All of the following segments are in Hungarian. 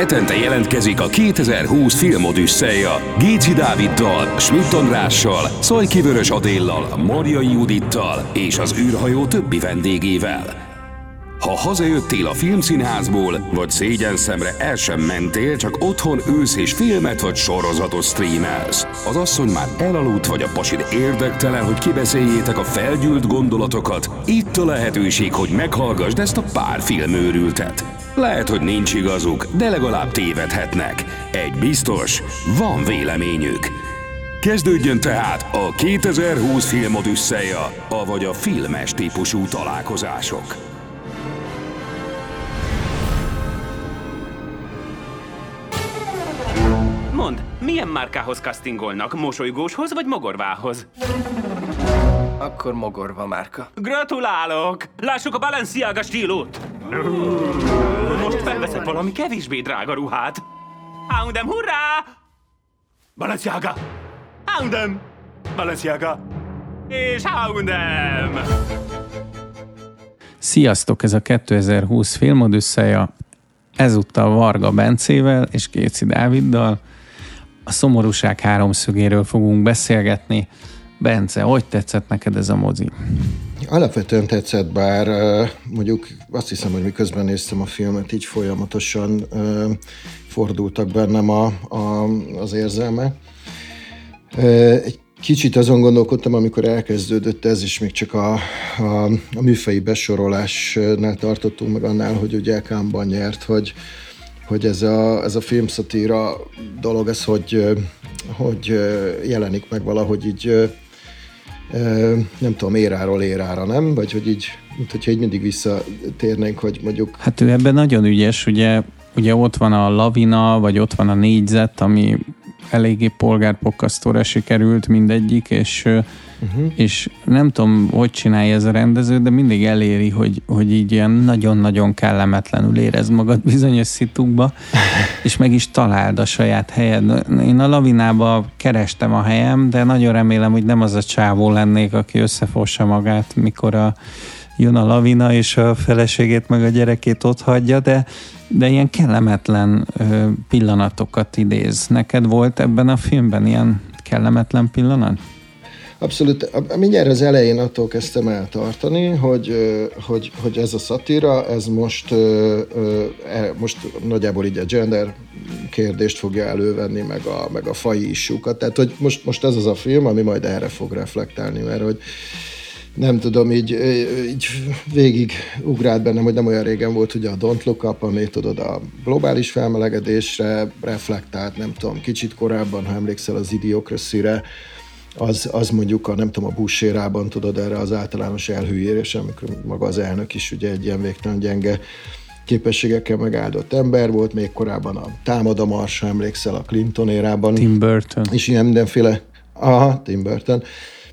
Hetente jelentkezik a 2020 filmodüsszeja Géci Dáviddal, Schmidt Andrással, Szajki Vörös Adéllal, Marjai Judittal és az űrhajó többi vendégével. Ha hazajöttél a filmszínházból, vagy szégyen szemre el sem mentél, csak otthon ülsz és filmet vagy sorozatot streamelsz. Az asszony már elaludt, vagy a pasid érdektelen, hogy kibeszéljétek a felgyűlt gondolatokat. Itt a lehetőség, hogy meghallgassd ezt a pár filmőrültet. Lehet, hogy nincs igazuk, de legalább tévedhetnek. Egy biztos, van véleményük. Kezdődjön tehát a 2020 filmodüsszeja, avagy a filmes típusú találkozások. Mond, milyen márkához castingolnak? Mosolygóshoz vagy mogorvához? Akkor mogorva márka. Gratulálok! Lássuk a Balenciaga stílót! Most felveszek valami kevésbé drága ruhát. Houndem, hurrá! Balenciaga! Houndem! Balenciaga! És Houndem! Sziasztok, ez a 2020 filmodüsszeja. Ezúttal Varga Bencével és Kéci Dáviddal. A szomorúság háromszögéről fogunk beszélgetni. Bence, hogy tetszett neked ez a mozi? Alapvetően tetszett, bár mondjuk azt hiszem, hogy miközben néztem a filmet, így folyamatosan fordultak bennem a, a, az érzelmek. Egy kicsit azon gondolkodtam, amikor elkezdődött ez, és még csak a, a, a műfei besorolásnál tartottunk meg annál, hogy ugye Kámban nyert, hogy, hogy ez a, ez a filmszatíra dolog, ez hogy, hogy jelenik meg valahogy így nem tudom, éráról érára, nem? Vagy hogy így, mint hogyha így mindig visszatérnénk, hogy mondjuk... Hát ő ebben nagyon ügyes, ugye, ugye ott van a lavina, vagy ott van a négyzet, ami eléggé polgárpokasztóra sikerült mindegyik, és, uh-huh. és nem tudom, hogy csinálja ez a rendező, de mindig eléri, hogy, hogy így ilyen nagyon-nagyon kellemetlenül érezd magad bizonyos szitukba, és meg is találd a saját helyed. Én a lavinába kerestem a helyem, de nagyon remélem, hogy nem az a csávó lennék, aki összefossa magát, mikor a jön a lavina, és a feleségét meg a gyerekét ott hagyja, de, de ilyen kellemetlen pillanatokat idéz. Neked volt ebben a filmben ilyen kellemetlen pillanat? Abszolút. Mindjárt az elején attól kezdtem eltartani, hogy, hogy, hogy ez a szatíra, ez most, e, most nagyjából így a gender kérdést fogja elővenni, meg a, meg a fai issúkat. Tehát, hogy most, most ez az a film, ami majd erre fog reflektálni, mert hogy nem tudom, így, így végig ugrált bennem, hogy nem olyan régen volt ugye a Don't Look Up, ami tudod a globális felmelegedésre reflektált, nem tudom, kicsit korábban, ha emlékszel az Idiocracy-re, az, az mondjuk a, nem tudom, a Bush tudod erre az általános elhűjérés, amikor maga az elnök is ugye egy ilyen végtelen gyenge képességekkel megáldott ember volt, még korábban a Támad a Mars, emlékszel a Clinton érában. Tim Burton. És ilyen mindenféle, aha, Tim Burton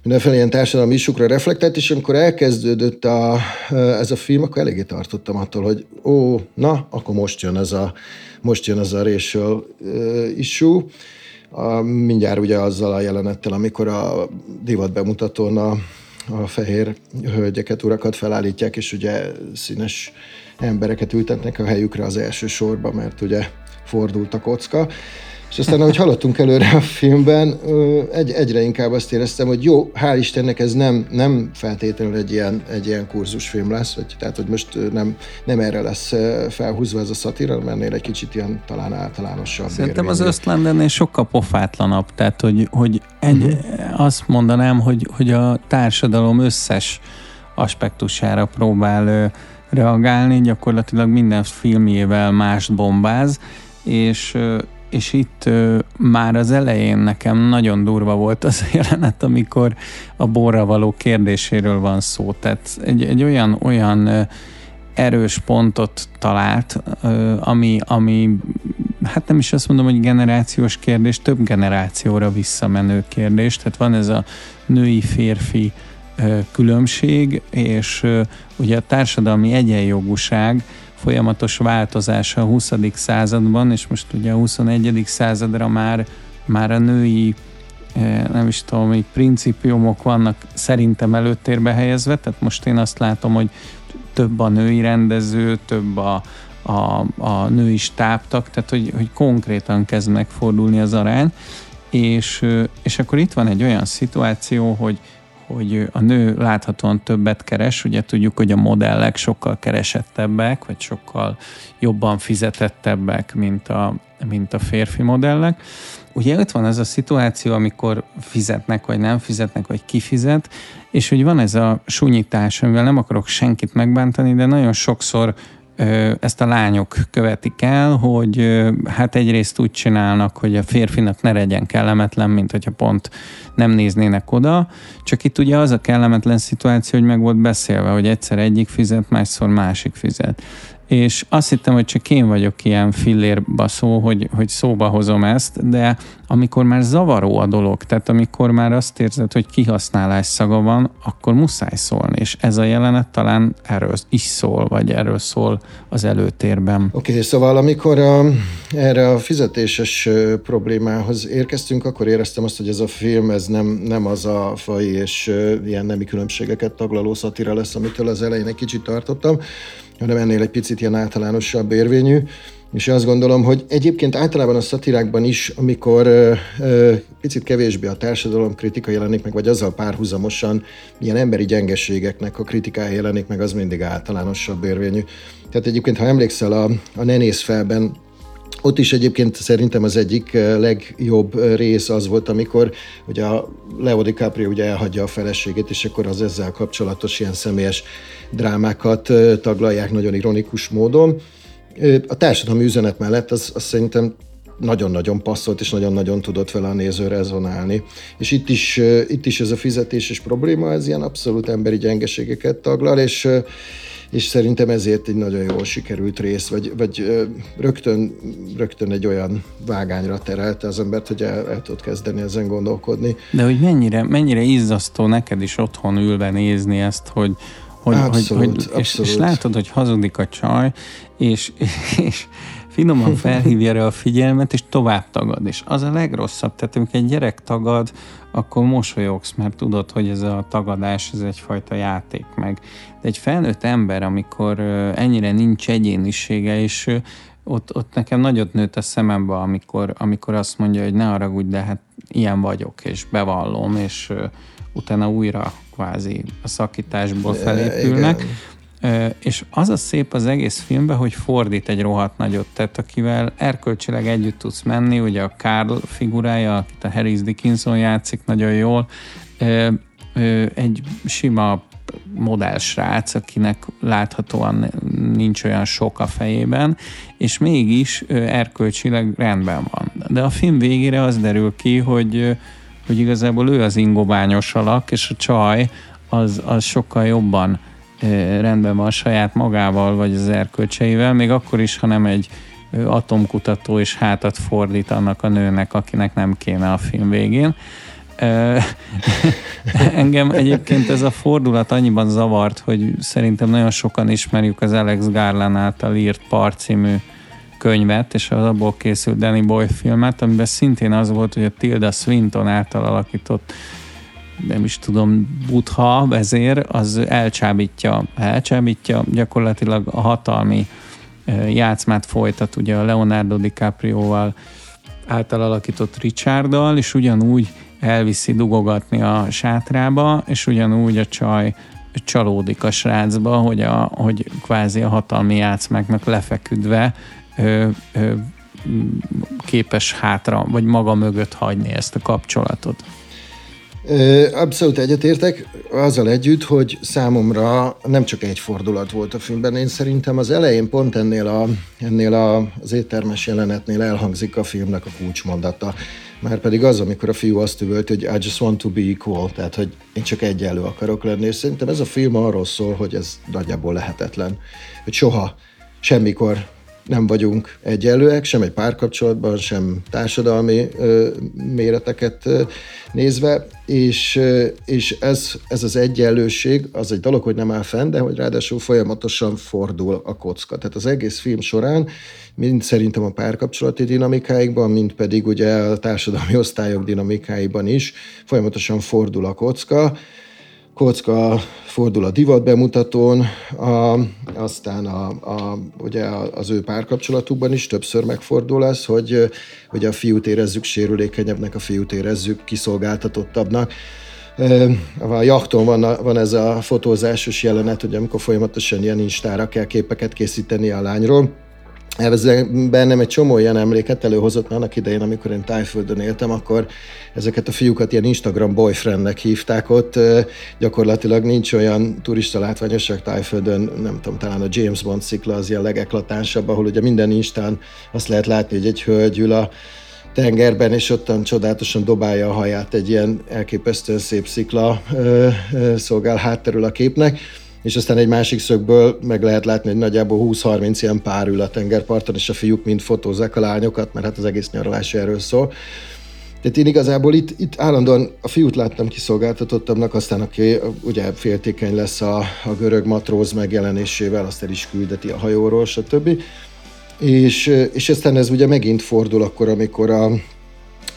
mindenféle ilyen társadalmi isukra reflektált, és amikor elkezdődött a, ez a film, akkor eléggé tartottam attól, hogy ó, na, akkor most jön ez a, most jön ez a racial issue. A, mindjárt ugye azzal a jelenettel, amikor a divat bemutatón a, a fehér hölgyeket, urakat felállítják, és ugye színes embereket ültetnek a helyükre az első sorba, mert ugye fordult a kocka. És aztán, ahogy haladtunk előre a filmben, egy, egyre inkább azt éreztem, hogy jó, hál' Istennek ez nem, nem feltétlenül egy ilyen, egy ilyen kurzusfilm lesz, vagy, tehát hogy most nem, nem erre lesz felhúzva ez a szatíra, hanem ennél egy kicsit ilyen talán általánosabb. Szerintem érvényű. az Ösztlendennél sokkal pofátlanabb, tehát hogy, hogy egy, uh-huh. azt mondanám, hogy, hogy a társadalom összes aspektusára próbál reagálni, gyakorlatilag minden filmjével mást bombáz, és és itt ö, már az elején nekem nagyon durva volt az a jelenet, amikor a borra való kérdéséről van szó. Tehát egy, egy olyan, olyan ö, erős pontot talált, ö, ami, ami hát nem is azt mondom, hogy generációs kérdés, több generációra visszamenő kérdés. Tehát van ez a női-férfi különbség, és ugye a társadalmi egyenjogúság, folyamatos változása a 20. században, és most ugye a 21. századra már, már a női eh, nem is tudom, hogy principiumok vannak szerintem előtérbe helyezve, tehát most én azt látom, hogy több a női rendező, több a, a, a női stábtak, tehát hogy, hogy konkrétan kezd megfordulni az arány, és, és akkor itt van egy olyan szituáció, hogy, hogy a nő láthatóan többet keres, ugye tudjuk, hogy a modellek sokkal keresettebbek, vagy sokkal jobban fizetettebbek, mint a, mint a férfi modellek. Ugye ott van ez a szituáció, amikor fizetnek, vagy nem fizetnek, vagy kifizet, és hogy van ez a sunyítás, amivel nem akarok senkit megbántani, de nagyon sokszor ezt a lányok követik el, hogy hát egyrészt úgy csinálnak, hogy a férfinak ne legyen kellemetlen, mint hogyha pont nem néznének oda, csak itt ugye az a kellemetlen szituáció, hogy meg volt beszélve, hogy egyszer egyik fizet, másszor másik fizet és azt hittem, hogy csak én vagyok ilyen fillérbaszó, hogy, hogy szóba hozom ezt, de amikor már zavaró a dolog, tehát amikor már azt érzed, hogy kihasználás szaga van, akkor muszáj szólni, és ez a jelenet talán erről is szól, vagy erről szól az előtérben. Oké, okay, szóval amikor a, erre a fizetéses problémához érkeztünk, akkor éreztem azt, hogy ez a film, ez nem, nem az a faj és ilyen nemi különbségeket taglaló szatira lesz, amitől az elején egy kicsit tartottam, hanem ennél egy picit ilyen általánosabb érvényű. És azt gondolom, hogy egyébként általában a szatirákban is, amikor ö, ö, picit kevésbé a társadalom kritika jelenik meg, vagy azzal párhuzamosan ilyen emberi gyengeségeknek a kritikája jelenik meg, az mindig általánosabb érvényű. Tehát egyébként, ha emlékszel, a, a Nenész felben ott is egyébként szerintem az egyik legjobb rész az volt, amikor ugye a Leo DiCaprio ugye elhagyja a feleségét, és akkor az ezzel kapcsolatos ilyen személyes drámákat taglalják nagyon ironikus módon. A társadalmi üzenet mellett az, az szerintem nagyon-nagyon passzolt, és nagyon-nagyon tudott vele a néző rezonálni. És itt is, itt is ez a fizetéses probléma, ez ilyen abszolút emberi gyengeségeket taglal, és és szerintem ezért egy nagyon jól sikerült rész, vagy, vagy rögtön, rögtön egy olyan vágányra terelte az embert, hogy el, el tud kezdeni ezen gondolkodni. De hogy mennyire, mennyire izzasztó neked is otthon ülve nézni ezt, hogy, hogy, abszolút, hogy, hogy és, és látod, hogy hazudik a csaj, és, és finoman felhívja rá a figyelmet, és tovább tagad. És az a legrosszabb, tehát amikor egy gyerek tagad, akkor mosolyogsz, mert tudod, hogy ez a tagadás, ez egyfajta játék meg. De egy felnőtt ember, amikor ennyire nincs egyénisége, és ott, ott nekem nagyot nőtt a szemembe, amikor, amikor azt mondja, hogy ne haragudj, de hát ilyen vagyok, és bevallom, és utána újra kvázi a szakításból felépülnek. És az a szép az egész filmben, hogy fordít egy rohadt nagyot, tehát akivel erkölcsileg együtt tudsz menni, ugye a Carl figurája, akit a Harris Dickinson játszik nagyon jól, egy sima modellsrác, akinek láthatóan nincs olyan sok a fejében, és mégis erkölcsileg rendben van. De a film végére az derül ki, hogy, hogy igazából ő az ingobányos alak, és a csaj az, az sokkal jobban rendben van saját magával, vagy az erkölcseivel, még akkor is, ha nem egy atomkutató és hátat fordít annak a nőnek, akinek nem kéne a film végén. Engem egyébként ez a fordulat annyiban zavart, hogy szerintem nagyon sokan ismerjük az Alex Garland által írt Par könyvet, és az abból készült Danny Boy filmet, amiben szintén az volt, hogy a Tilda Swinton által alakított nem is tudom, butha vezér, az elcsábítja, elcsábítja gyakorlatilag a hatalmi játszmát folytat ugye a Leonardo DiCaprio-val által alakított Richarddal, és ugyanúgy elviszi dugogatni a sátrába, és ugyanúgy a csaj csalódik a srácba, hogy, a, hogy kvázi a hatalmi játszmáknak lefeküdve ö, ö, képes hátra, vagy maga mögött hagyni ezt a kapcsolatot. Abszolút egyetértek, azzal együtt, hogy számomra nem csak egy fordulat volt a filmben, én szerintem az elején pont ennél, a, ennél a, az éttermes jelenetnél elhangzik a filmnek a kulcsmondata. Már pedig az, amikor a fiú azt üvölt, hogy I just want to be equal, tehát hogy én csak egyenlő akarok lenni, és szerintem ez a film arról szól, hogy ez nagyjából lehetetlen. Hogy soha, semmikor nem vagyunk egyenlőek, sem egy párkapcsolatban, sem társadalmi ö, méreteket ö, nézve, és, ö, és ez, ez az egyenlőség, az egy dolog, hogy nem áll fenn, de hogy ráadásul folyamatosan fordul a kocka. Tehát az egész film során, mind szerintem a párkapcsolati dinamikáikban, mind pedig ugye a társadalmi osztályok dinamikáiban is folyamatosan fordul a kocka, kocka fordul a divat bemutatón. A, aztán a, a, ugye az ő párkapcsolatukban is többször megfordul ez, hogy, hogy a fiút érezzük sérülékenyebbnek, a fiút érezzük kiszolgáltatottabbnak. A jachton van, van ez a fotózásos jelenet, hogy amikor folyamatosan ilyen instára kell képeket készíteni a lányról, ez bennem egy csomó ilyen emléket előhozott, mert annak idején, amikor én Tájföldön éltem, akkor ezeket a fiúkat ilyen Instagram boyfriendnek hívták ott. Gyakorlatilag nincs olyan turista látványosság Tájföldön, nem tudom, talán a James Bond szikla az ilyen legeklatánsabb, ahol ugye minden Instán azt lehet látni, hogy egy hölgy ül a tengerben, és ottan csodálatosan dobálja a haját egy ilyen elképesztően szép szikla ö, ö, szolgál hátterül a képnek és aztán egy másik szögből meg lehet látni, hogy nagyjából 20-30 ilyen pár ül a tengerparton, és a fiúk mind fotózzák a lányokat, mert hát az egész nyaralás erről szól. Tehát én igazából itt, itt állandóan a fiút láttam kiszolgáltatottabbnak, aztán aki ugye féltékeny lesz a, a görög matróz megjelenésével, azt el is küldeti a hajóról, stb. És, és aztán ez ugye megint fordul akkor, amikor a,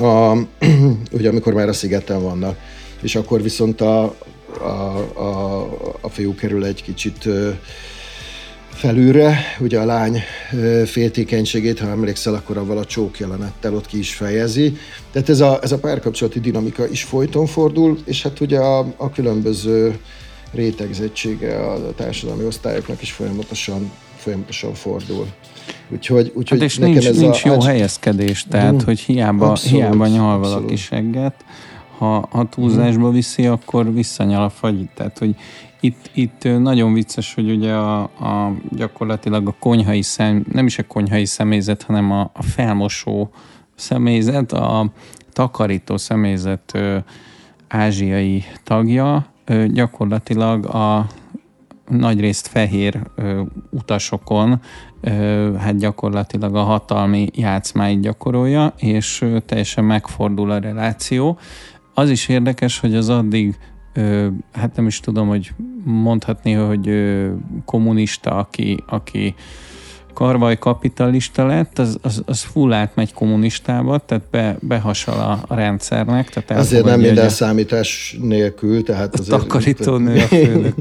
a ugye amikor már a szigeten vannak. És akkor viszont a, a, a, a fiú kerül egy kicsit felülre, ugye a lány féltékenységét, ha emlékszel, akkor avval a csók jelenettel ott ki is fejezi. Tehát ez a, ez a párkapcsolati dinamika is folyton fordul, és hát ugye a, a különböző rétegzettsége a társadalmi osztályoknak is folyamatosan, folyamatosan fordul. Úgyhogy, úgyhogy hát és nekem nincs, ez nincs a, jó helyezkedés, tehát mm, hogy hiába, abszolút, hiába nyal valaki segget, ha, ha túlzásba viszi, akkor visszanyal a fagyit. Tehát, hogy itt, itt nagyon vicces, hogy ugye a, a gyakorlatilag a konyhai szem, nem is a konyhai személyzet, hanem a, a felmosó személyzet, a takarító személyzet ö, ázsiai tagja ö, gyakorlatilag a nagyrészt fehér ö, utasokon ö, hát gyakorlatilag a hatalmi játszmáit gyakorolja, és ö, teljesen megfordul a reláció. Az is érdekes, hogy az addig, ö, hát nem is tudom, hogy mondhatni, hogy ö, kommunista, aki, aki karvaj kapitalista lett, az, az, az full átmegy kommunistába, tehát be, behasal a, a rendszernek. Tehát azért nem minden a, számítás nélkül, tehát azért... A takarítónő a főnök.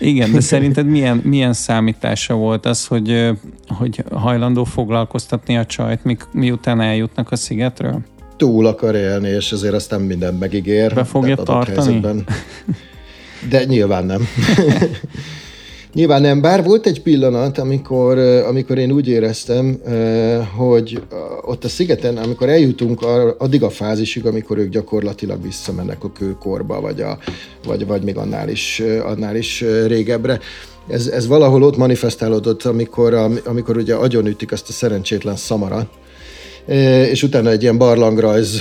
Igen, de szerinted milyen, milyen számítása volt az, hogy, hogy hajlandó foglalkoztatni a csajt, mi, miután eljutnak a szigetről? Túl akar élni, és ezért aztán mindent megígér. Be fogja tartani? Helyzetben. De nyilván nem. Nyilván nem, bár volt egy pillanat, amikor, amikor én úgy éreztem, hogy ott a szigeten, amikor eljutunk addig a fázisig, amikor ők gyakorlatilag visszamennek a kőkorba, vagy, a, vagy, vagy még annál is, annál is régebbre, ez, ez valahol ott manifestálódott, amikor, amikor ugye agyonütik azt a szerencsétlen szamarat, és utána egy ilyen barlangrajz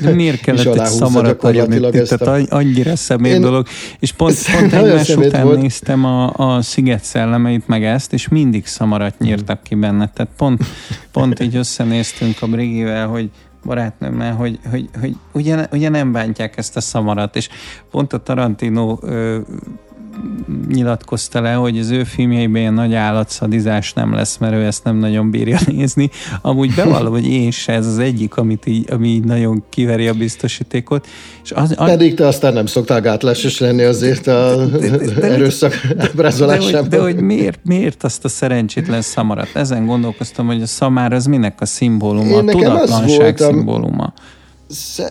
De miért kellett egy szamarat agyon ezt a... Tehát annyira személy Én... dolog. És pont, pont egymás után volt. néztem a, a Sziget szellemeit, meg ezt, és mindig szamarat nyírtak ki benne. Tehát pont, pont így összenéztünk a Brigivel, hogy barátnőmmel, hogy, hogy, hogy ugye, ugye nem bántják ezt a szamarat, és pont a Tarantino ö, nyilatkozta le, hogy az ő filmjeiben ilyen nagy állatszadizás nem lesz, mert ő ezt nem nagyon bírja nézni. Amúgy bevallom, hogy én se, ez az egyik, amit így, ami így nagyon kiveri a biztosítékot. És az, az... Pedig te aztán nem szoktál gátlásos lenni azért a erőszak ábrázolásában. De, de hogy miért, miért azt a szerencsétlen szamarat? Ezen gondolkoztam, hogy a szamár az minek a szimbóluma, a tudatlanság szimbóluma.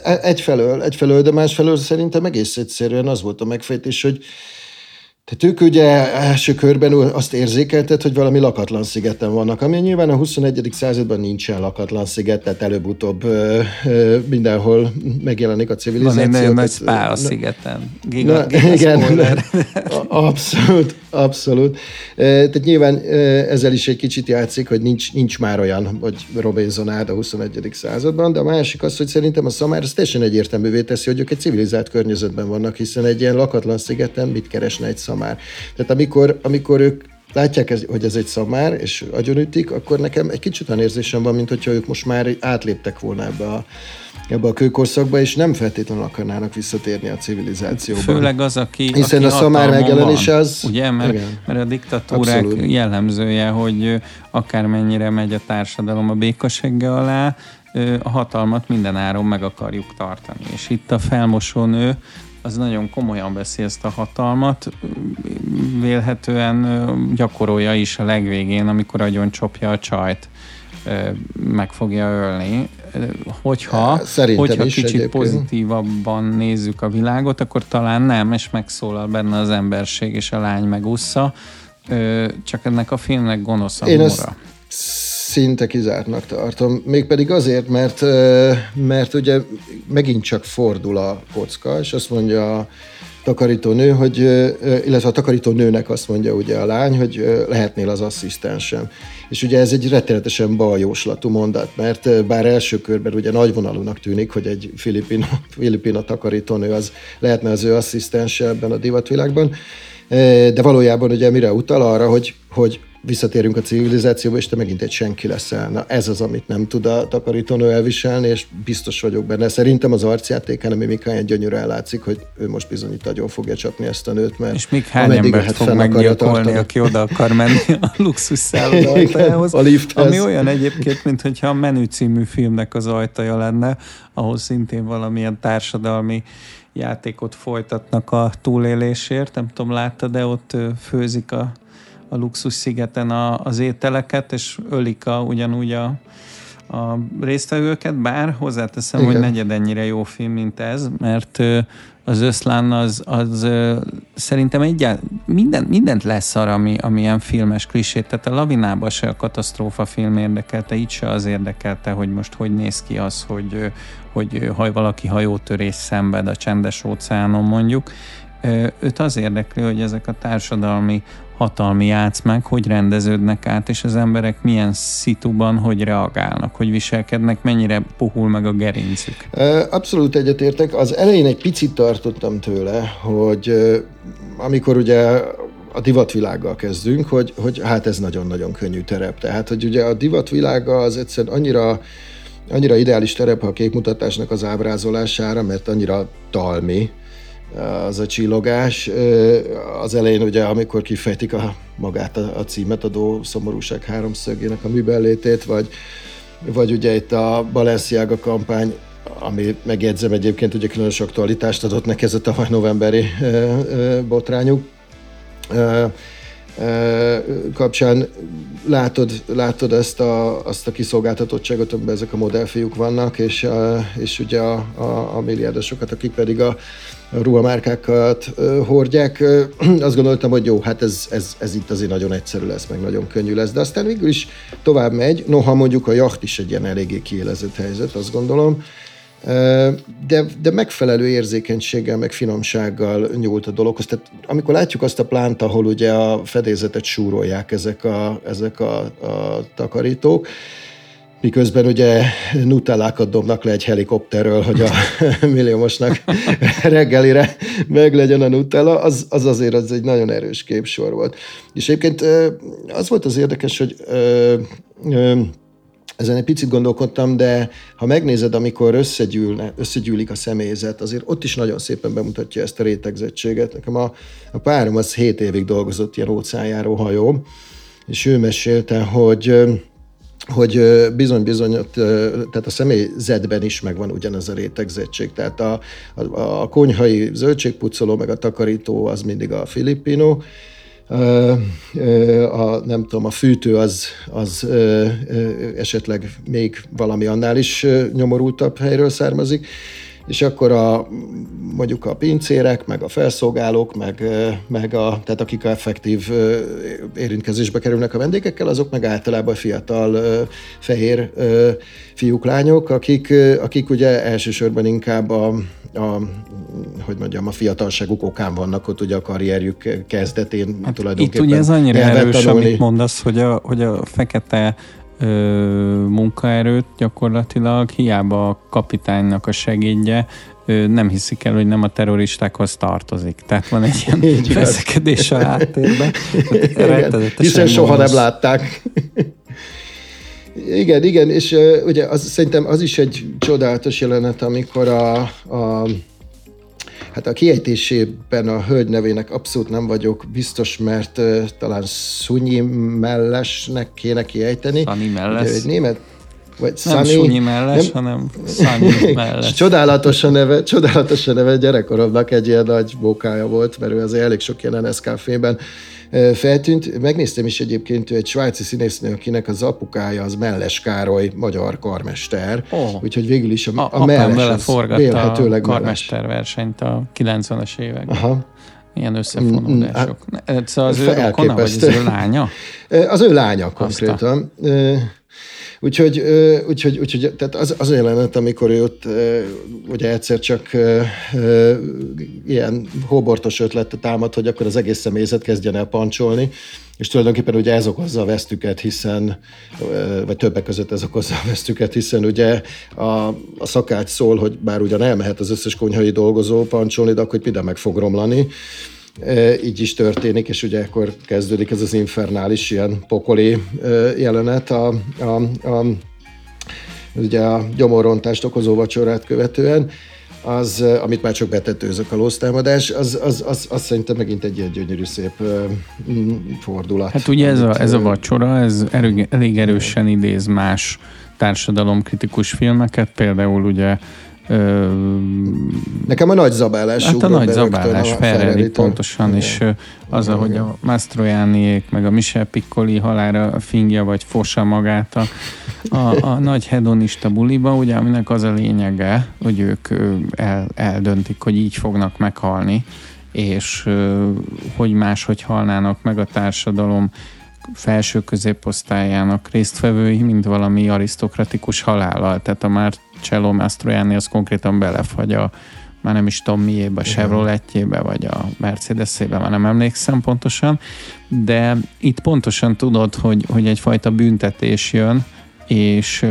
Egyfelől, egyfelől, de másfelől szerintem egész egyszerűen az volt a megfejtés, hogy tehát ők ugye első körben azt érzékeltet, hogy valami lakatlan szigeten vannak, ami nyilván a 21. században nincsen lakatlan sziget, tehát előbb-utóbb ö, ö, mindenhol megjelenik a civilizáció. Van egy nagyon nagy spá a szigeten. Giga, na, giga igen, abszolút, abszolút. Tehát nyilván ezzel is egy kicsit játszik, hogy nincs, nincs már olyan, hogy Robinson a 21. században, de a másik az, hogy szerintem a szamár az teljesen egyértelművé teszi, hogy ők egy civilizált környezetben vannak, hiszen egy ilyen lakatlan szigeten mit keresne egy szamár? Szamár. Tehát amikor, amikor ők látják, hogy ez egy szamár, és agyonütik, akkor nekem egy kicsit olyan érzésem van, mint hogyha ők most már átléptek volna ebbe a, ebbe a kőkorszakba, és nem feltétlenül akarnának visszatérni a civilizációba. Főleg az, aki Hiszen aki a szamár megjelenése az... Ugye, mert, mert a diktatúrák Abszolút. jellemzője, hogy akármennyire megy a társadalom a békasegge alá, a hatalmat minden áron meg akarjuk tartani. És itt a felmosónő az nagyon komolyan veszi ezt a hatalmat, vélhetően gyakorolja is a legvégén, amikor agyon csopja a csajt, meg fogja ölni. Hogyha, Szerintem hogyha kicsit egyébként. pozitívabban nézzük a világot, akkor talán nem, és megszólal benne az emberség, és a lány megúszza, csak ennek a filmnek gonosz a Én humora. ezt szinte kizártnak tartom. Mégpedig azért, mert, mert ugye megint csak fordul a kocka, és azt mondja a takarítónő, hogy, illetve a takarítónőnek azt mondja ugye a lány, hogy lehetnél az asszisztensem. És ugye ez egy rettenetesen baljóslatú mondat, mert bár első körben ugye nagyvonalúnak tűnik, hogy egy filipino, filipino takarítónő az lehetne az ő asszisztense ebben a divatvilágban, de valójában ugye mire utal arra, hogy, hogy visszatérünk a civilizációba, és te megint egy senki leszel. Na ez az, amit nem tud a takarítónő elviselni, és biztos vagyok benne. Szerintem az arcjátékán, ami Mikán gyönyörűen látszik, hogy ő most bizony itt nagyon fogja csapni ezt a nőt, mert és még hány embert hát fog meggyilkolni, aki oda akar menni a luxus lifthez. ami olyan egyébként, mintha a Menü című filmnek az ajtaja lenne, ahol szintén valamilyen társadalmi játékot folytatnak a túlélésért. Nem tudom, látta, de ott főzik a, a luxus szigeten a, az ételeket, és ölik a, ugyanúgy a, a résztvevőket, bár hozzáteszem, Igen. hogy negyed ennyire jó film, mint ez, mert az összlán az, az szerintem egyált, minden, mindent lesz arra, ami, ami ilyen filmes klisét. Tehát a lavinában se a katasztrófa film érdekelte, itt se az érdekelte, hogy most hogy néz ki az, hogy, hogy ha valaki hajótörés szenved a csendes óceánon mondjuk. Őt az érdekli, hogy ezek a társadalmi hatalmi játszmák hogy rendeződnek át, és az emberek milyen szituban hogy reagálnak, hogy viselkednek, mennyire puhul meg a gerincük. Abszolút egyetértek. Az elején egy picit tartottam tőle, hogy amikor ugye a divatvilággal kezdünk, hogy, hogy hát ez nagyon-nagyon könnyű terep. Tehát, hogy ugye a divatvilága az egyszerűen annyira, annyira ideális terep a képmutatásnak az ábrázolására, mert annyira talmi az a csillogás. Az elején ugye, amikor kifejtik a, magát a, a címet adó szomorúság háromszögének a műbellétét, vagy, vagy ugye itt a Balenciaga kampány, ami megjegyzem egyébként ugye különös aktualitást adott neki ez a tavaly novemberi botrányuk. Kapcsán látod, látod ezt a, azt a kiszolgáltatottságot, amiben ezek a modellfiúk vannak, és, és ugye a, a, a milliárdosokat, akik pedig a, a ruhamárkákat hordják. Azt gondoltam, hogy jó, hát ez, ez, ez itt azért nagyon egyszerű lesz, meg nagyon könnyű lesz, de aztán végül is tovább megy. Noha mondjuk a jacht is egy ilyen eléggé kiélezett helyzet, azt gondolom. De, de megfelelő érzékenységgel, meg finomsággal nyúlt a dologhoz. Tehát amikor látjuk azt a plánt, ahol ugye a fedélzetet súrolják ezek a, ezek a, a takarítók, miközben ugye nutellákat dobnak le egy helikopterről, hogy a milliómosnak reggelire meglegyen a nutella, az, az azért az egy nagyon erős képsor volt. És egyébként az volt az érdekes, hogy ezen egy picit gondolkodtam, de ha megnézed, amikor összegyűlne, összegyűlik a személyzet, azért ott is nagyon szépen bemutatja ezt a rétegzettséget. Nekem a, a párom az 7 évig dolgozott ilyen óceánjáró hajó, és ő mesélte, hogy hogy bizony-bizony, tehát a személyzetben is megvan ugyanez a rétegzettség. Tehát a, a, a konyhai zöldségpucoló, meg a takarító az mindig a ö, a, nem tudom, a fűtő az, az esetleg még valami annál is nyomorultabb helyről származik, és akkor a, mondjuk a pincérek, meg a felszolgálók, meg, meg a, tehát akik effektív érintkezésbe kerülnek a vendégekkel, azok meg általában fiatal, fehér fiúk, lányok, akik, akik ugye elsősorban inkább a, a, hogy mondjam, a fiatalságuk okán vannak ott ugye a karrierjük kezdetén hát Itt tulajdonképpen. ugye ez annyira erős, tanulni. amit mondasz, hogy a, hogy a fekete ö, munkaerőt gyakorlatilag hiába a kapitánynak a segédje, nem hiszik el, hogy nem a terroristákhoz tartozik. Tehát van egy ilyen veszekedés a háttérben. Hiszen soha nem látták. Igen, igen, és uh, ugye az, szerintem az is egy csodálatos jelenet, amikor a, a Hát a kiejtésében a hölgy nevének abszolút nem vagyok biztos, mert uh, talán Szunyi Mellesnek kéne kiejteni. Szani Melles. Ugye, egy német vagy Nem Sunny. Sunyi melles, nem- hanem Sunny melles. Csodálatos a neve, csodálatos a neve, gyerekkoromnak egy ilyen nagy bókája volt, mert ő azért elég sok ilyen ö, feltűnt. Megnéztem is egyébként, ő egy svájci színésznő, akinek az apukája az Melles Károly, magyar karmester. Ó. Úgyhogy végül is a, A, a, Melles vele forgatta a vélhetőleg Melles. karmesterversenyt a 90-es években. Aha. Ilyen összefonódások. Ne- Szóval az ő rokona, vagy az ő lánya? Az ő lánya konkrétan. Ö, Úgyhogy, úgyhogy, úgyhogy tehát az, az a jelenet, amikor ő ott ugye egyszer csak ilyen hóbortos ötlet támad, hogy akkor az egész személyzet kezdjen el pancsolni, és tulajdonképpen ugye ez okozza a vesztüket, hiszen, vagy többek között ez okozza a vesztüket, hiszen ugye a, a szakács szól, hogy bár ugyan elmehet az összes konyhai dolgozó pancsolni, de akkor minden meg fog romlani. Így is történik, és ugye akkor kezdődik ez az infernális ilyen pokoli jelenet a, a, a, ugye a gyomorrontást okozó vacsorát követően, az, amit már csak betetőzök a lóztámadás, az, az, az, az szerintem megint egy ilyen gyönyörű szép fordulat. Hát ugye ez a, ez a vacsora, ez erő, elég erősen idéz más társadalomkritikus filmeket, például ugye ö, Nekem a nagy zabálás Hát a nagy zabálás Ferrari pontosan, Igen. és az, Igen, ahogy igen. a Mastroianniék, meg a Michel Piccoli halára fingja, vagy fossa magát a, a, a nagy hedonista buliba, ugye, aminek az a lényege, hogy ők el, eldöntik, hogy így fognak meghalni, és hogy máshogy halnának meg a társadalom felső középosztályának résztvevői, mint valami arisztokratikus halállal. Tehát a Marcello Mastroianni az konkrétan belefagy a már nem is tudom miébe, a Chevroletjébe, vagy a Mercedesébe, már nem emlékszem pontosan, de itt pontosan tudod, hogy, hogy egyfajta büntetés jön, és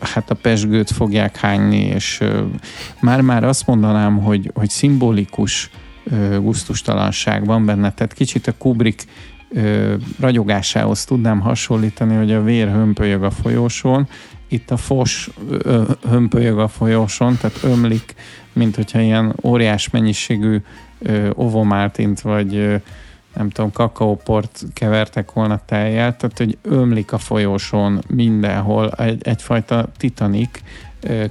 hát a pesgőt fogják hányni, és már-már azt mondanám, hogy, hogy szimbolikus gusztustalanság van benne, tehát kicsit a Kubrick ö, ragyogásához tudnám hasonlítani, hogy a vér hömpölyög a folyósón, itt a fos hömpölyög a folyóson, tehát ömlik, mint hogyha ilyen óriás mennyiségű ovomártint, vagy nem tudom, kakaóport kevertek volna tejjel, tehát hogy ömlik a folyóson mindenhol egy, egyfajta titanik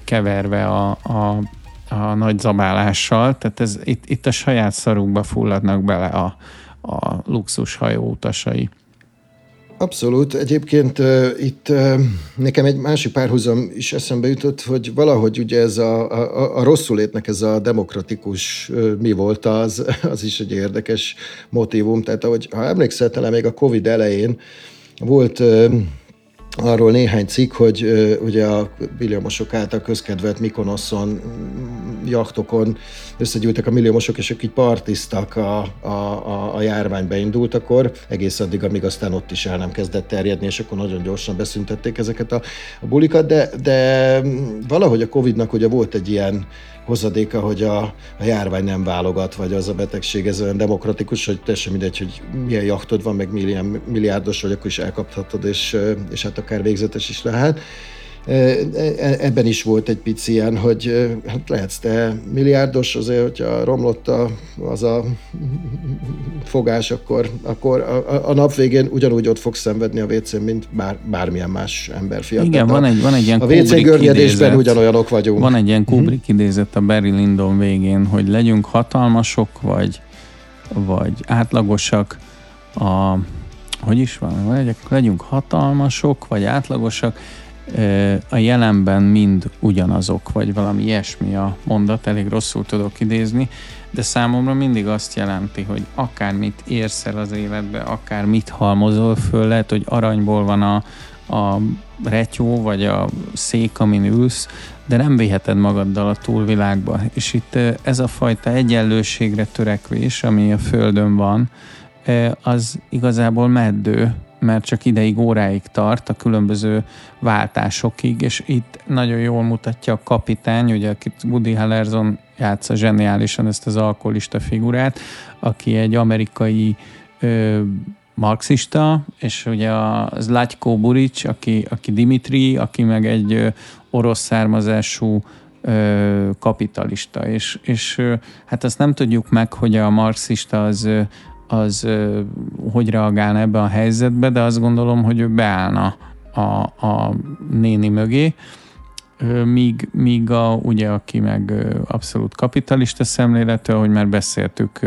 keverve a, a, a nagy zabálással, tehát ez, itt, itt a saját szarukba fulladnak bele a, a luxus hajó utasai. Abszolút. Egyébként uh, itt uh, nekem egy másik párhuzam is eszembe jutott, hogy valahogy ugye ez a, a, a rosszulétnek ez a demokratikus uh, mi volt az, az is egy érdekes motivum. Tehát ahogy, ha emlékszel, talán még a Covid elején volt uh, arról néhány cikk, hogy uh, ugye a milliómosok által közkedvelt Mykonoszon, mm, jachtokon összegyűltek a milliómosok, és ők így partiztak a, a, a, a járvány beindult akkor, egész addig, amíg aztán ott is el nem kezdett terjedni, és akkor nagyon gyorsan beszüntették ezeket a, a bulikat, de, de valahogy a Covid-nak ugye volt egy ilyen hozadéka, hogy a, a járvány nem válogat, vagy az a betegség, ez olyan demokratikus, hogy teljesen mindegy, hogy milyen jachtod van, meg milyen milliárdos vagy, akkor is elkaphatod, és, és hát akár végzetes is lehet. Ebben is volt egy pici ilyen, hogy hát lehetsz te milliárdos, azért, hogyha romlott a, az a fogás, akkor, akkor a, a nap végén ugyanúgy ott fogsz szenvedni a WC-n, mint bár, bármilyen más ember fiatal. Igen, van egy, van egy ilyen A WC görnyedésben ugyanolyanok vagyunk. Van egy ilyen Kubrick idézet a Barry Lyndon végén, hogy legyünk hatalmasok, vagy, vagy átlagosak, a, hogy is van, legyünk hatalmasok, vagy átlagosak, a jelenben mind ugyanazok, vagy valami ilyesmi a mondat, elég rosszul tudok idézni, de számomra mindig azt jelenti, hogy akármit érsz el az életbe, akár mit halmozol föl, lehet, hogy aranyból van a, a retyó, vagy a szék, amin ülsz, de nem viheted magaddal a túlvilágba. És itt ez a fajta egyenlőségre törekvés, ami a Földön van, az igazából meddő, mert csak ideig, óráig tart a különböző váltásokig, és itt nagyon jól mutatja a kapitány, ugye akit Woody Harrelson játsza zseniálisan ezt az alkoholista figurát, aki egy amerikai ö, marxista, és ugye a Zlatko Buric, aki, aki Dimitri, aki meg egy ö, orosz származású ö, kapitalista, és, és ö, hát azt nem tudjuk meg, hogy a marxista az, az hogy reagálna ebbe a helyzetbe, de azt gondolom, hogy ő beállna a, a néni mögé, míg, míg a, ugye, aki meg abszolút kapitalista szemléletű, ahogy már beszéltük,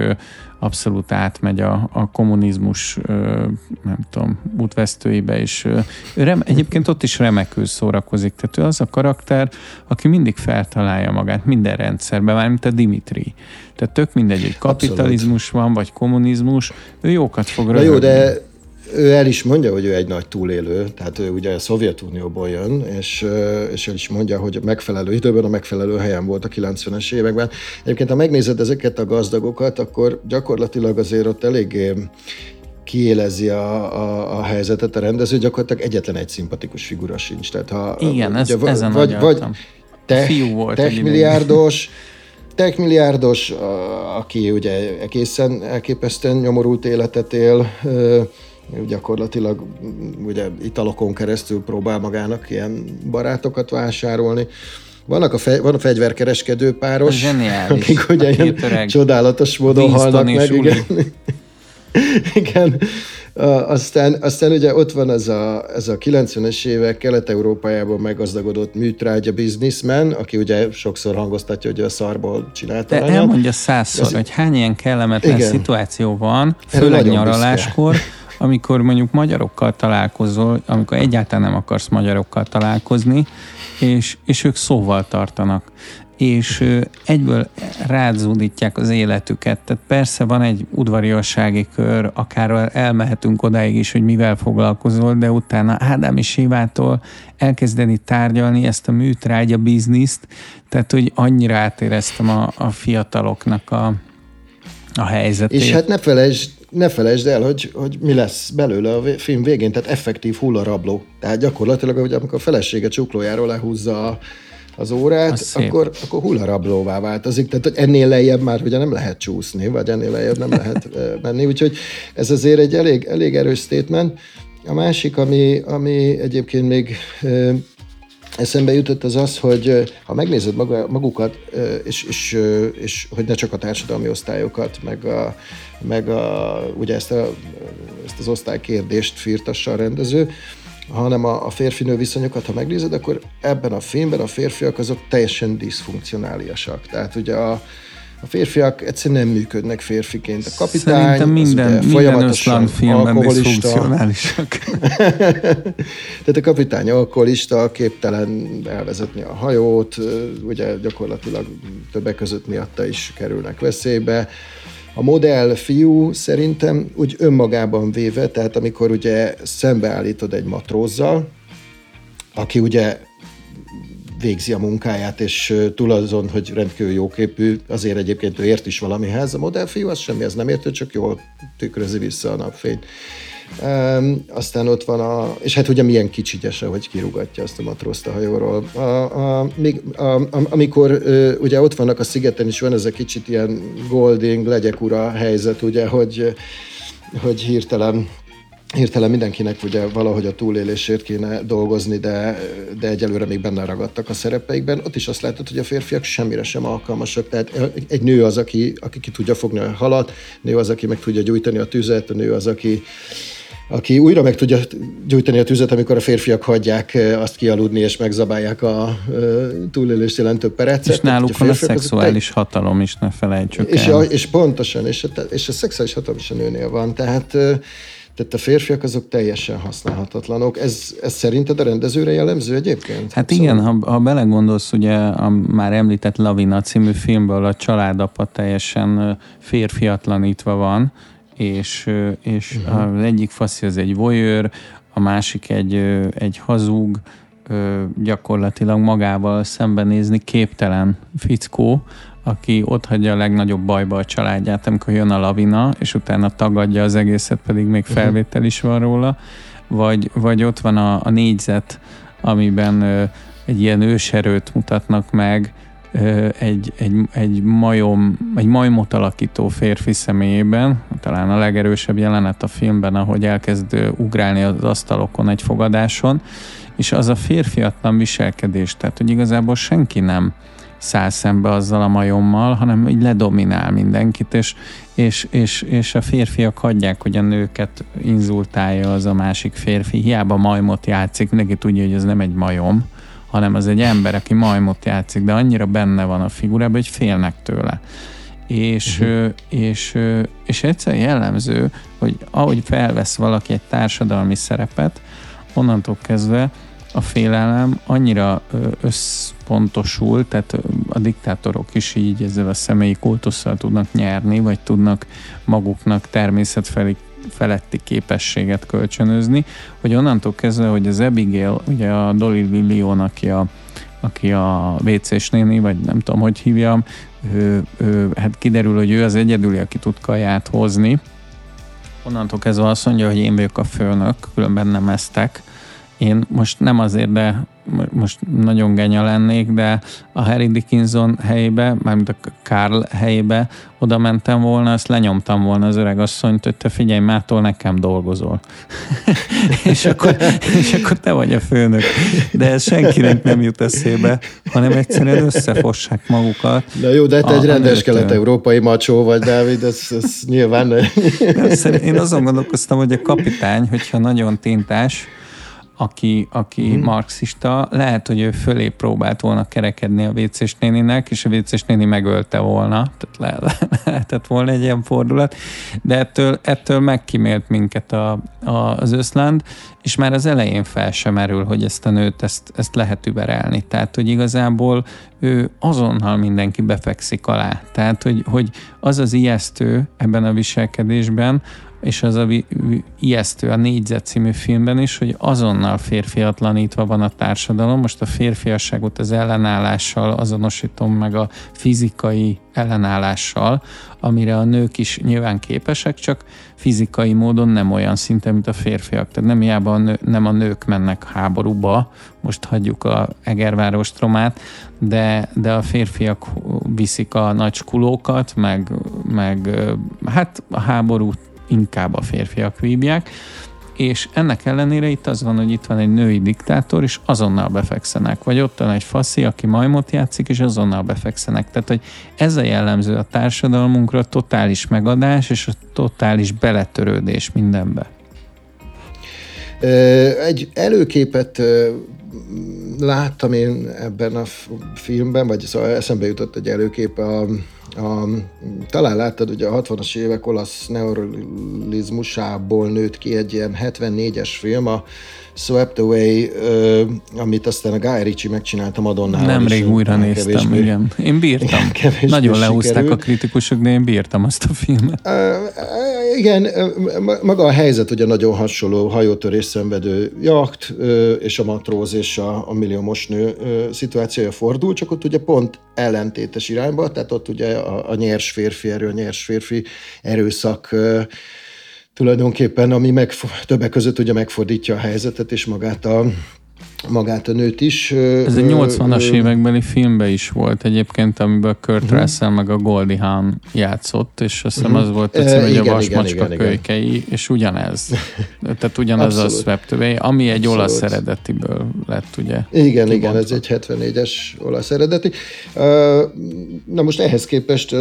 abszolút átmegy a, a kommunizmus, nem tudom, útvesztőibe, és rem, egyébként ott is remekül szórakozik. Tehát ő az a karakter, aki mindig feltalálja magát minden rendszerben, már mint a Dimitri. Tehát tök mindegy, hogy kapitalizmus abszolút. van, vagy kommunizmus, ő jókat fog Na jó, de ő el is mondja, hogy ő egy nagy túlélő, tehát ő ugye a Szovjetunióból jön, és, és el is mondja, hogy a megfelelő időben a megfelelő helyen volt a 90-es években. Egyébként, ha megnézed ezeket a gazdagokat, akkor gyakorlatilag azért ott eléggé kiélezi a, a, a helyzetet a rendező, gyakorlatilag egyetlen egy szimpatikus figura sincs. Tehát ha, Igen, ugye, ez, ezen vagy, vagy te, Fiú volt techmilliárdos, techmilliárdos, aki ugye egészen elképesztően nyomorult életet él, gyakorlatilag ugye italokon keresztül próbál magának ilyen barátokat vásárolni. Vannak a fe, van a fegyverkereskedő páros, Zseniális. akik ugye ilyen öreg. csodálatos módon halnak meg. Igen. igen. Aztán, aztán ugye ott van ez a, ez a 90-es évek Kelet-Európájában meggazdagodott műtrágya bizniszmen, aki ugye sokszor hangoztatja, hogy a szarból csinálta De elmondja százszor, ez... hogy hány ilyen kellemetlen igen. szituáció van, főleg nyaraláskor, büszke amikor mondjuk magyarokkal találkozol, amikor egyáltalán nem akarsz magyarokkal találkozni, és, és ők szóval tartanak és egyből rázódítják az életüket. Tehát persze van egy udvariassági kör, akár elmehetünk odáig is, hogy mivel foglalkozol, de utána Ádámi Sivától elkezdeni tárgyalni ezt a műtrágya bizniszt, tehát hogy annyira átéreztem a, a fiataloknak a, a helyzetét. És hát ne felejtsd, ne felejtsd el, hogy, hogy mi lesz belőle a film végén, tehát effektív hullarabló. Tehát gyakorlatilag, hogy amikor a felesége csuklójáról lehúzza a, az órát, az akkor, akkor hullarablóvá változik. Tehát hogy ennél lejjebb már ugye nem lehet csúszni, vagy ennél lejjebb nem lehet menni. Úgyhogy ez azért egy elég, elég erős statement. A másik, ami, ami egyébként még eszembe jutott az az, hogy ha megnézed maga, magukat, és, és, és hogy ne csak a társadalmi osztályokat, meg, a, meg a, ugye ezt, a, ezt az osztálykérdést firtassa a rendező, hanem a, a férfinő viszonyokat, ha megnézed, akkor ebben a filmben a férfiak azok teljesen diszfunkcionálisak. Tehát ugye a, a férfiak egyszerűen nem működnek férfiként. A kapitány Szerintem minden, az minden filmben alkoholista. Tehát a kapitány alkoholista, képtelen elvezetni a hajót, ugye gyakorlatilag többek között miatta is kerülnek veszélybe. A modell fiú szerintem úgy önmagában véve, tehát amikor ugye szembeállítod egy matrózzal, aki ugye végzi a munkáját, és túl azon, hogy rendkívül jóképű, azért egyébként ő ért is valamihez. A modellfiú az semmihez nem ért, csak jól tükrözi vissza a napfényt. Um, aztán ott van a, és hát ugye milyen kicsigyese, hogy kirúgatja azt a matrózt a hajóról. A, a, még, a, amikor uh, ugye ott vannak a szigeten is, van ez a kicsit ilyen golding, legyek ura helyzet, ugye, hogy, hogy hirtelen hirtelen mindenkinek ugye valahogy a túlélésért kéne dolgozni, de, de egyelőre még benne ragadtak a szerepeikben. Ott is azt látod, hogy a férfiak semmire sem alkalmasak. Tehát egy nő az, aki, aki ki tudja fogni a halat, nő az, aki meg tudja gyújtani a tüzet, a nő az, aki, aki újra meg tudja gyújtani a tüzet, amikor a férfiak hagyják azt kialudni, és megzabálják a túlélést jelentő perecet. És náluk van a, a szexuális te... hatalom is, ne felejtsük és el. A, és pontosan, és a, és a szexuális hatalom is a nőnél van. Tehát tehát a férfiak azok teljesen használhatatlanok. Ez, ez szerinted a rendezőre jellemző egyébként? Hát szóval... igen, ha, ha belegondolsz, ugye a már említett Lavina című filmből a családapa teljesen férfiatlanítva van, és, és uh-huh. az egyik faszi az egy voyeur, a másik egy, egy hazug, gyakorlatilag magával szembenézni képtelen fickó, aki ott hagyja a legnagyobb bajba a családját, amikor jön a lavina, és utána tagadja az egészet, pedig még mhm. felvétel is van róla, vagy, vagy ott van a, a négyzet, amiben egy ilyen őserőt mutatnak meg, egy, egy, egy majom, egy majmot alakító férfi személyében, talán a legerősebb jelenet a filmben, ahogy elkezd ugrálni az asztalokon egy fogadáson, és az a férfiatlan viselkedés, tehát hogy igazából senki nem száll szembe azzal a majommal, hanem így ledominál mindenkit, és, és, és, és a férfiak hagyják, hogy a nőket inzultálja az a másik férfi. Hiába majmot játszik, mindenki tudja, hogy ez nem egy majom, hanem az egy ember, aki majmot játszik, de annyira benne van a figurában, hogy félnek tőle. És, uh-huh. és, és egyszer jellemző, hogy ahogy felvesz valaki egy társadalmi szerepet, onnantól kezdve a félelem annyira összpontosul, tehát a diktátorok is így ezzel a személyi kultusszal tudnak nyerni, vagy tudnak maguknak természetfeli feletti képességet kölcsönözni, hogy onnantól kezdve, hogy az Abigail, ugye a Dolly Lillion, aki a, aki a WC-s néni, vagy nem tudom, hogy hívjam, ő, ő, hát kiderül, hogy ő az egyedüli, aki tud kaját hozni. Onnantól kezdve azt mondja, hogy én vagyok a főnök, különben nem eztek, én most nem azért, de most nagyon genya lennék, de a Harry Dickinson helyébe, mármint a Carl helyébe oda mentem volna, azt lenyomtam volna az öreg asszonyt, hogy te figyelj, mától nekem dolgozol. és, akkor, és akkor te vagy a főnök. De ez senkinek nem jut eszébe, hanem egyszerűen összefossák magukat. Na jó, de te egy rendes kelet-európai macsó vagy, Dávid, ez, ez nyilván... Nem, én azon gondolkoztam, hogy a kapitány, hogyha nagyon tintás, aki, aki hmm. marxista, lehet, hogy ő fölé próbált volna kerekedni a WC-s néninek, és a WC-s néni megölte volna, tehát le, lehetett volna egy ilyen fordulat, de ettől, ettől megkímélt minket a, a, az összland, és már az elején fel sem merül, hogy ezt a nőt, ezt, ezt lehet überelni. Tehát, hogy igazából ő azonnal mindenki befekszik alá. Tehát, hogy, hogy az az ijesztő ebben a viselkedésben, és az a ijesztő a Négyzet című filmben is, hogy azonnal férfiatlanítva van a társadalom. Most a férfiasságot az ellenállással azonosítom meg a fizikai ellenállással, amire a nők is nyilván képesek, csak fizikai módon nem olyan szinten, mint a férfiak. Tehát nem hiába a nő, nem a nők mennek háborúba, most hagyjuk a Egerváros tromát, de, de a férfiak viszik a nagy skulókat, meg, meg hát a háborút inkább a férfiak vívják, és ennek ellenére itt az van, hogy itt van egy női diktátor, és azonnal befekszenek. Vagy ott van egy faszi, aki majmot játszik, és azonnal befekszenek. Tehát, hogy ez a jellemző a társadalmunkra, totális megadás, és a totális beletörődés mindenbe. Egy előképet láttam én ebben a filmben, vagy szóval eszembe jutott egy előkép a a, talán láttad, ugye a 60-as évek olasz neuralizmusából nőtt ki egy ilyen 74-es film, a Swept Away, uh, amit aztán a Guy Ritchie megcsinálta Madonnával. Nemrég újra néztem, kevésbé, igen. Én bírtam. Igen, Nagyon lehúzták sikerült. a kritikusok, de én bírtam azt a filmet. Uh, igen, maga a helyzet ugye nagyon hasonló, hajótörés szenvedő jakt, és a matróz és a, a milliómos nő szituációja fordul, csak ott ugye pont ellentétes irányba, tehát ott ugye a, a nyers férfi erő, a nyers férfi erőszak tulajdonképpen, ami meg, többek között ugye megfordítja a helyzetet, és magát a, magát a nőt is. Ez egy 80-as évekbeli filmbe is volt egyébként, amiben Kurt uh-huh. Russell meg a Goldie Hawn játszott, és azt hiszem uh-huh. az volt, hogy igen, a vasmacska igen, kölykei, és ugyanez. Tehát ugyanaz Abszolút. a Swept Away, ami egy Abszolút. olasz eredetiből lett, ugye? Igen, kibontva. igen, ez egy 74-es olasz eredeti. Na most ehhez képest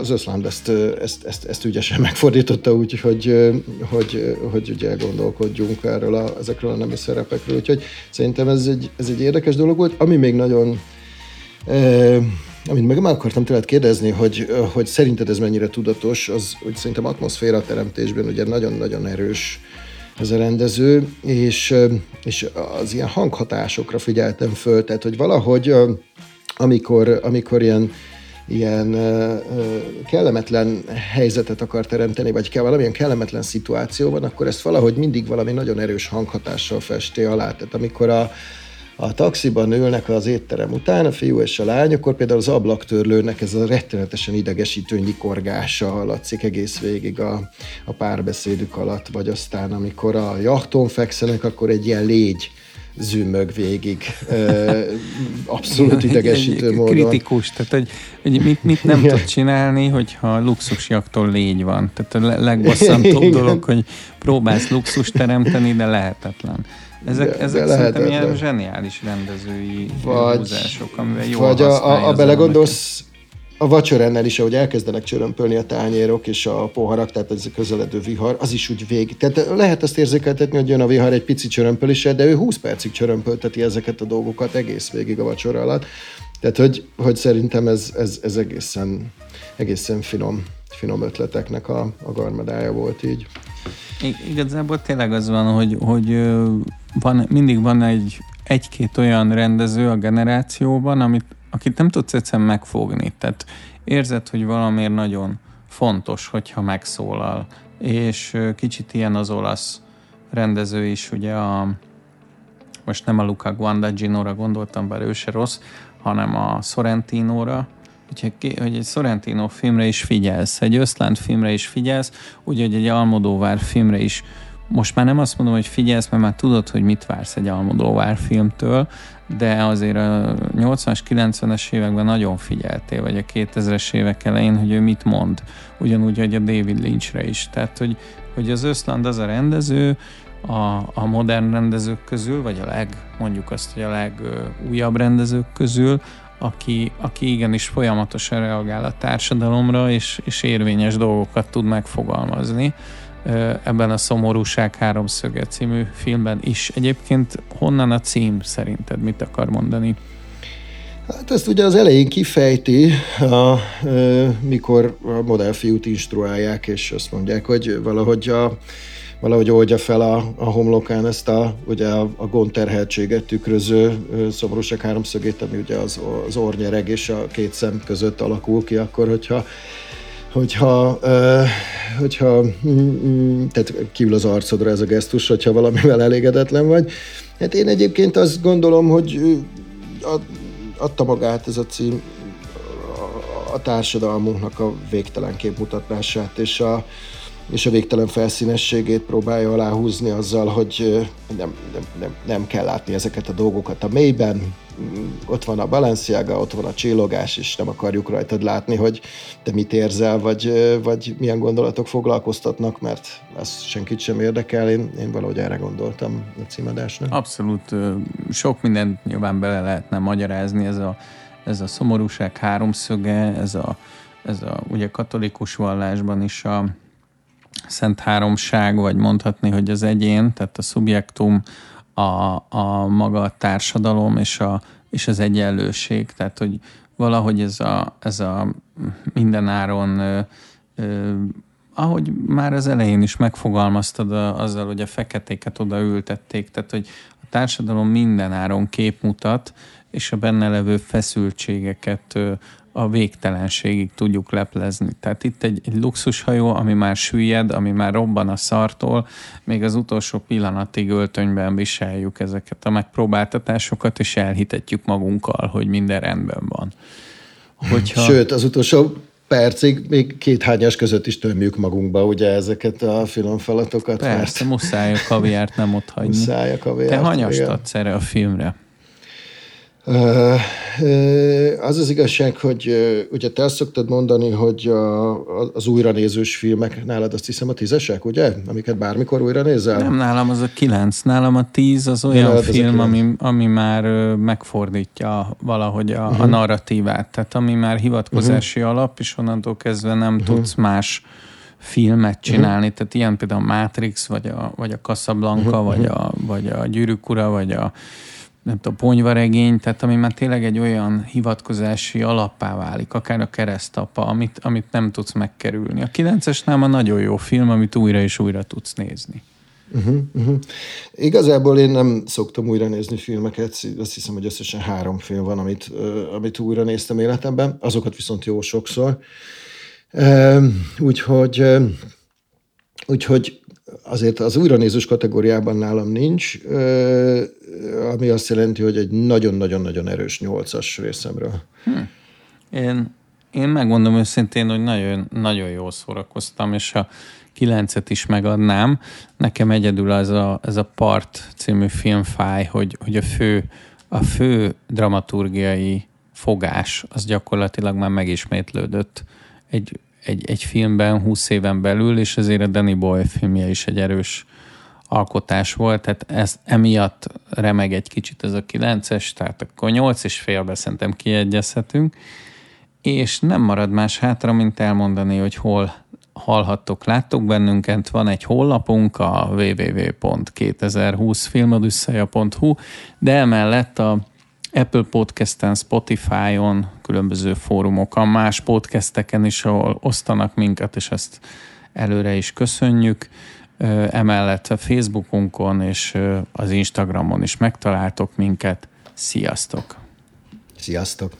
az Összland ezt, ezt, ezt, ezt ügyesen megfordította úgy, hogy, hogy, hogy ugye gondolkodjunk erről a, ezekről a nemi szerepekről, úgyhogy Szerintem ez egy, ez egy érdekes dolog volt, ami még nagyon eh, amit meg már akartam tőled kérdezni, hogy, hogy szerinted ez mennyire tudatos, az, hogy szerintem atmoszféra teremtésben ugye nagyon-nagyon erős ez a rendező, és, és az ilyen hanghatásokra figyeltem föl, tehát hogy valahogy amikor, amikor ilyen, ilyen kellemetlen helyzetet akar teremteni, vagy kell valamilyen kellemetlen szituáció van, akkor ezt valahogy mindig valami nagyon erős hanghatással festi alá. Tehát amikor a, a taxiban ülnek az étterem után, a fiú és a lány, akkor például az ablaktörlőnek ez a rettenetesen idegesítő nyikorgása hallatszik egész végig a, a párbeszédük alatt, vagy aztán amikor a jachton fekszenek, akkor egy ilyen légy zümmög végig, abszolút idegesítő módon. Kritikus, tehát hogy, hogy mit, mit nem tud csinálni, hogyha luxusjaktól légy van. Tehát a legbosszantóbb dolog, hogy próbálsz luxus teremteni, de lehetetlen. Ezek, de, ezek de szerintem ilyen zseniális rendezői vagy, húzások, amivel jól Vagy a, a, a belegondolsz, a vacsorennel is, ahogy elkezdenek csörömpölni a tányérok és a poharak, tehát ez a közeledő vihar, az is úgy végig. Tehát lehet azt érzékeltetni, hogy jön a vihar egy pici csörömpöléssel, de ő 20 percig csörömpölteti ezeket a dolgokat egész végig a vacsora alatt. Tehát, hogy, hogy szerintem ez, ez, ez egészen, egészen finom, finom ötleteknek a, a garmadája volt így. Igazából tényleg az van, hogy, hogy van, mindig van egy, egy-két olyan rendező a generációban, amit akit nem tudsz egyszerűen megfogni. Tehát érzed, hogy valamiért nagyon fontos, hogyha megszólal. És kicsit ilyen az olasz rendező is, ugye a most nem a Luca Guadagnino-ra gondoltam, bár ő se rossz, hanem a Sorrentino-ra, Úgyhogy hogy egy Sorrentino filmre is figyelsz, egy Ösztland filmre is figyelsz, úgy, hogy egy Almodóvár filmre is most már nem azt mondom, hogy figyelsz, mert már tudod, hogy mit vársz egy Almodóvár filmtől, de azért a 80-as, 90-es években nagyon figyeltél, vagy a 2000-es évek elején, hogy ő mit mond. Ugyanúgy, hogy a David Lynchre is. Tehát, hogy, hogy az Öszland az a rendező, a, a modern rendezők közül, vagy a leg, mondjuk azt, hogy a legújabb rendezők közül, aki, aki igenis folyamatosan reagál a társadalomra, és, és érvényes dolgokat tud megfogalmazni ebben a Szomorúság háromszöge című filmben is. Egyébként honnan a cím szerinted? Mit akar mondani? Hát ezt ugye az elején kifejti, a, mikor a modellfiút instruálják, és azt mondják, hogy valahogy a, valahogy oldja fel a, a homlokán ezt a, ugye a, a gondterheltséget tükröző szomorúság háromszögét, ami ugye az, az ornyereg és a két szem között alakul ki, akkor hogyha hogyha, hogyha tehát kívül az arcodra ez a gesztus, hogyha valamivel elégedetlen vagy. Hát én egyébként azt gondolom, hogy adta magát ez a cím a társadalmunknak a végtelen képmutatását, és a, és a végtelen felszínességét próbálja aláhúzni azzal, hogy nem, nem, nem, nem kell látni ezeket a dolgokat a mélyben, ott van a balanciága, ott van a csillogás, és nem akarjuk rajtad látni, hogy te mit érzel, vagy, vagy milyen gondolatok foglalkoztatnak, mert ez senkit sem érdekel. Én, én valahogy erre gondoltam a címadásnak. Abszolút. Sok mindent nyilván bele lehetne magyarázni. Ez a, ez a szomorúság háromszöge, ez a, ez a ugye katolikus vallásban is a, szent háromság, vagy mondhatni, hogy az egyén, tehát a szubjektum, a, a maga a társadalom és, a, és az egyenlőség, tehát hogy valahogy ez a, ez a mindenáron ö, ö, ahogy már az elején is megfogalmaztad a, azzal, hogy a feketéket odaültették, tehát hogy a társadalom mindenáron képmutat, és a benne levő feszültségeket a végtelenségig tudjuk leplezni. Tehát itt egy, egy luxushajó, ami már süllyed, ami már robban a szartól, még az utolsó pillanatig öltönyben viseljük ezeket a megpróbáltatásokat, és elhitetjük magunkkal, hogy minden rendben van. Hogyha... Sőt, az utolsó percig még két hányás között is tömjük magunkba ugye ezeket a filmfalatokat. Persze, mert... muszáj a kaviárt nem ott hagyni. Muszáj a kaviárt. Te hanyast adsz erre a filmre? Az az igazság, hogy ugye te azt szoktad mondani, hogy a, az újranézős filmek nálad azt hiszem a tízesek, ugye? Amiket bármikor újra nézel? Nem, nálam az a kilenc. Nálam a tíz az olyan ja, film, ami, ami már megfordítja valahogy a, uh-huh. a mhm. narratívát. Tehát ami már hivatkozási uh-huh. alap, és onnantól kezdve nem uh-huh. tudsz más filmet csinálni, uh-huh. tehát ilyen például a Matrix, vagy a, vagy a Casablanca, uh-huh. vagy, a, vagy a Gyűrűk ura, vagy a nem tudom, ponyvaregény, tehát ami már tényleg egy olyan hivatkozási alappá válik, akár a keresztapa, amit, amit nem tudsz megkerülni. A 9-es náma nagyon jó film, amit újra és újra tudsz nézni. Uh-huh, uh-huh. Igazából én nem szoktam újra nézni filmeket, azt hiszem, hogy összesen három film van, amit, uh, amit újra néztem életemben, azokat viszont jó sokszor. Uh, úgyhogy, uh, úgyhogy azért az újranézős kategóriában nálam nincs, ami azt jelenti, hogy egy nagyon-nagyon-nagyon erős nyolcas részemről. Hm. Én, én megmondom őszintén, hogy nagyon, nagyon jól szórakoztam, és a kilencet is megadnám. Nekem egyedül az a, ez a Part című film fáj, hogy, hogy a fő, a fő dramaturgiai fogás az gyakorlatilag már megismétlődött egy, egy, egy filmben 20 éven belül, és ezért a Danny Boy filmje is egy erős alkotás volt, tehát ez emiatt remeg egy kicsit ez a 9-es, tehát akkor 8 és félbe szerintem kiegyezhetünk, és nem marad más hátra, mint elmondani, hogy hol hallhattok, láttok bennünket, van egy honlapunk, a www.2020filmodüsszeja.hu, de emellett a Apple Podcast-en, Spotify-on, különböző fórumokon, más podcasteken is, ahol osztanak minket, és ezt előre is köszönjük. Emellett a Facebookunkon és az Instagramon is megtaláltok minket. Sziasztok! Sziasztok!